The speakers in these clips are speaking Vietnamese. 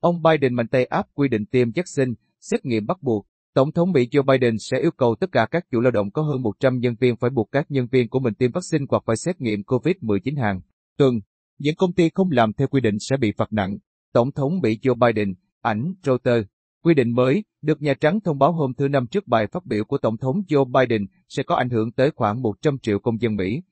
ông Biden mạnh tay áp quy định tiêm vaccine, xét nghiệm bắt buộc. Tổng thống Mỹ Joe Biden sẽ yêu cầu tất cả các chủ lao động có hơn 100 nhân viên phải buộc các nhân viên của mình tiêm vaccine hoặc phải xét nghiệm COVID-19 hàng tuần. Những công ty không làm theo quy định sẽ bị phạt nặng. Tổng thống Mỹ Joe Biden, ảnh Reuters. Quy định mới, được Nhà Trắng thông báo hôm thứ Năm trước bài phát biểu của Tổng thống Joe Biden, sẽ có ảnh hưởng tới khoảng 100 triệu công dân Mỹ.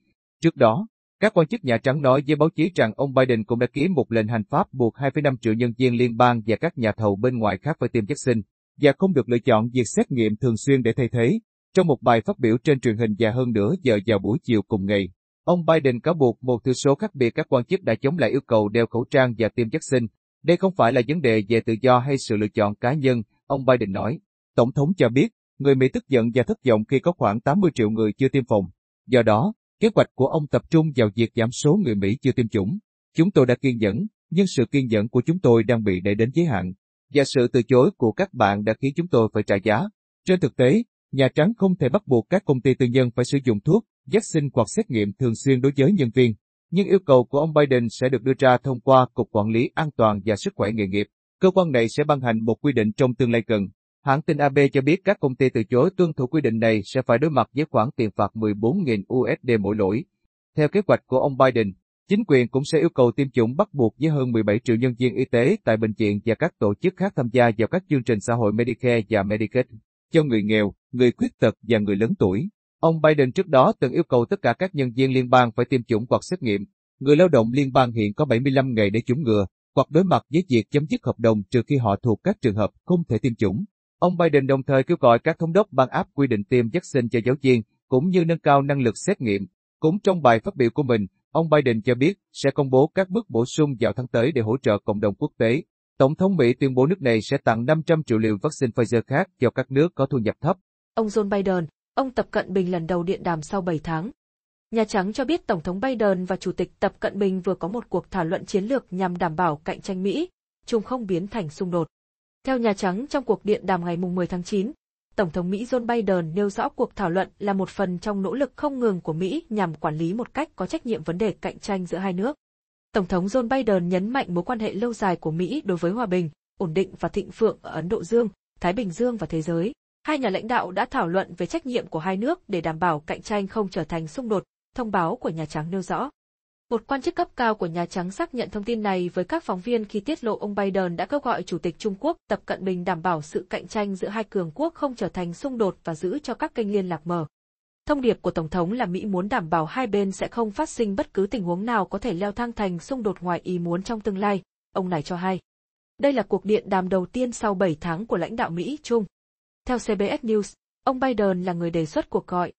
Trước đó, các quan chức Nhà Trắng nói với báo chí rằng ông Biden cũng đã ký một lệnh hành pháp buộc 2,5 triệu nhân viên liên bang và các nhà thầu bên ngoài khác phải tiêm vaccine, và không được lựa chọn việc xét nghiệm thường xuyên để thay thế. Trong một bài phát biểu trên truyền hình và hơn nửa giờ vào buổi chiều cùng ngày, ông Biden cáo buộc một thư số khác biệt các quan chức đã chống lại yêu cầu đeo khẩu trang và tiêm vaccine. Đây không phải là vấn đề về tự do hay sự lựa chọn cá nhân, ông Biden nói. Tổng thống cho biết, người Mỹ tức giận và thất vọng khi có khoảng 80 triệu người chưa tiêm phòng. Do đó, kế hoạch của ông tập trung vào việc giảm số người Mỹ chưa tiêm chủng. Chúng tôi đã kiên nhẫn, nhưng sự kiên nhẫn của chúng tôi đang bị đẩy đến giới hạn. Và sự từ chối của các bạn đã khiến chúng tôi phải trả giá. Trên thực tế, Nhà Trắng không thể bắt buộc các công ty tư nhân phải sử dụng thuốc, vaccine hoặc xét nghiệm thường xuyên đối với nhân viên. Nhưng yêu cầu của ông Biden sẽ được đưa ra thông qua Cục Quản lý An toàn và Sức khỏe nghề nghiệp. Cơ quan này sẽ ban hành một quy định trong tương lai gần. Hãng tin AB cho biết các công ty từ chối tuân thủ quy định này sẽ phải đối mặt với khoản tiền phạt 14.000 USD mỗi lỗi. Theo kế hoạch của ông Biden, chính quyền cũng sẽ yêu cầu tiêm chủng bắt buộc với hơn 17 triệu nhân viên y tế tại bệnh viện và các tổ chức khác tham gia vào các chương trình xã hội Medicare và Medicaid cho người nghèo, người khuyết tật và người lớn tuổi. Ông Biden trước đó từng yêu cầu tất cả các nhân viên liên bang phải tiêm chủng hoặc xét nghiệm. Người lao động liên bang hiện có 75 ngày để chủng ngừa, hoặc đối mặt với việc chấm dứt hợp đồng trừ khi họ thuộc các trường hợp không thể tiêm chủng. Ông Biden đồng thời kêu gọi các thống đốc ban áp quy định tiêm vaccine cho giáo viên, cũng như nâng cao năng lực xét nghiệm. Cũng trong bài phát biểu của mình, ông Biden cho biết sẽ công bố các bước bổ sung vào tháng tới để hỗ trợ cộng đồng quốc tế. Tổng thống Mỹ tuyên bố nước này sẽ tặng 500 triệu liều vaccine Pfizer khác cho các nước có thu nhập thấp. Ông John Biden, ông Tập Cận Bình lần đầu điện đàm sau 7 tháng. Nhà Trắng cho biết Tổng thống Biden và Chủ tịch Tập Cận Bình vừa có một cuộc thảo luận chiến lược nhằm đảm bảo cạnh tranh Mỹ, chung không biến thành xung đột. Theo Nhà Trắng trong cuộc điện đàm ngày 10 tháng 9, Tổng thống Mỹ John Biden nêu rõ cuộc thảo luận là một phần trong nỗ lực không ngừng của Mỹ nhằm quản lý một cách có trách nhiệm vấn đề cạnh tranh giữa hai nước. Tổng thống John Biden nhấn mạnh mối quan hệ lâu dài của Mỹ đối với hòa bình, ổn định và thịnh vượng ở Ấn Độ Dương, Thái Bình Dương và thế giới. Hai nhà lãnh đạo đã thảo luận về trách nhiệm của hai nước để đảm bảo cạnh tranh không trở thành xung đột, thông báo của Nhà Trắng nêu rõ. Một quan chức cấp cao của Nhà Trắng xác nhận thông tin này với các phóng viên khi tiết lộ ông Biden đã kêu gọi Chủ tịch Trung Quốc Tập Cận Bình đảm bảo sự cạnh tranh giữa hai cường quốc không trở thành xung đột và giữ cho các kênh liên lạc mở. Thông điệp của Tổng thống là Mỹ muốn đảm bảo hai bên sẽ không phát sinh bất cứ tình huống nào có thể leo thang thành xung đột ngoài ý muốn trong tương lai, ông này cho hay. Đây là cuộc điện đàm đầu tiên sau 7 tháng của lãnh đạo Mỹ Trung. Theo CBS News, ông Biden là người đề xuất cuộc gọi.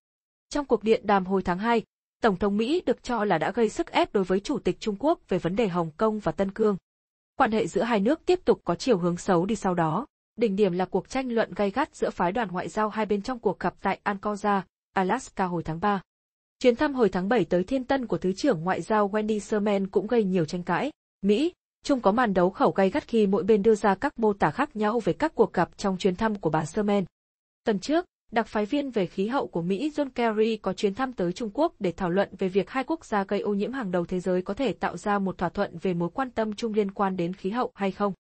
Trong cuộc điện đàm hồi tháng 2, Tổng thống Mỹ được cho là đã gây sức ép đối với Chủ tịch Trung Quốc về vấn đề Hồng Kông và Tân Cương. Quan hệ giữa hai nước tiếp tục có chiều hướng xấu đi sau đó. Đỉnh điểm là cuộc tranh luận gay gắt giữa phái đoàn ngoại giao hai bên trong cuộc gặp tại Anchorage, Alaska hồi tháng 3. Chuyến thăm hồi tháng 7 tới Thiên Tân của Thứ trưởng Ngoại giao Wendy Sherman cũng gây nhiều tranh cãi. Mỹ, Trung có màn đấu khẩu gay gắt khi mỗi bên đưa ra các mô tả khác nhau về các cuộc gặp trong chuyến thăm của bà Sherman. Tuần trước, đặc phái viên về khí hậu của Mỹ John Kerry có chuyến thăm tới Trung Quốc để thảo luận về việc hai quốc gia gây ô nhiễm hàng đầu thế giới có thể tạo ra một thỏa thuận về mối quan tâm chung liên quan đến khí hậu hay không.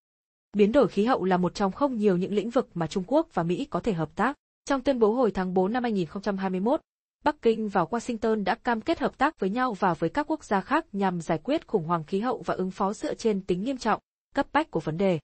Biến đổi khí hậu là một trong không nhiều những lĩnh vực mà Trung Quốc và Mỹ có thể hợp tác. Trong tuyên bố hồi tháng 4 năm 2021, Bắc Kinh và Washington đã cam kết hợp tác với nhau và với các quốc gia khác nhằm giải quyết khủng hoảng khí hậu và ứng phó dựa trên tính nghiêm trọng, cấp bách của vấn đề.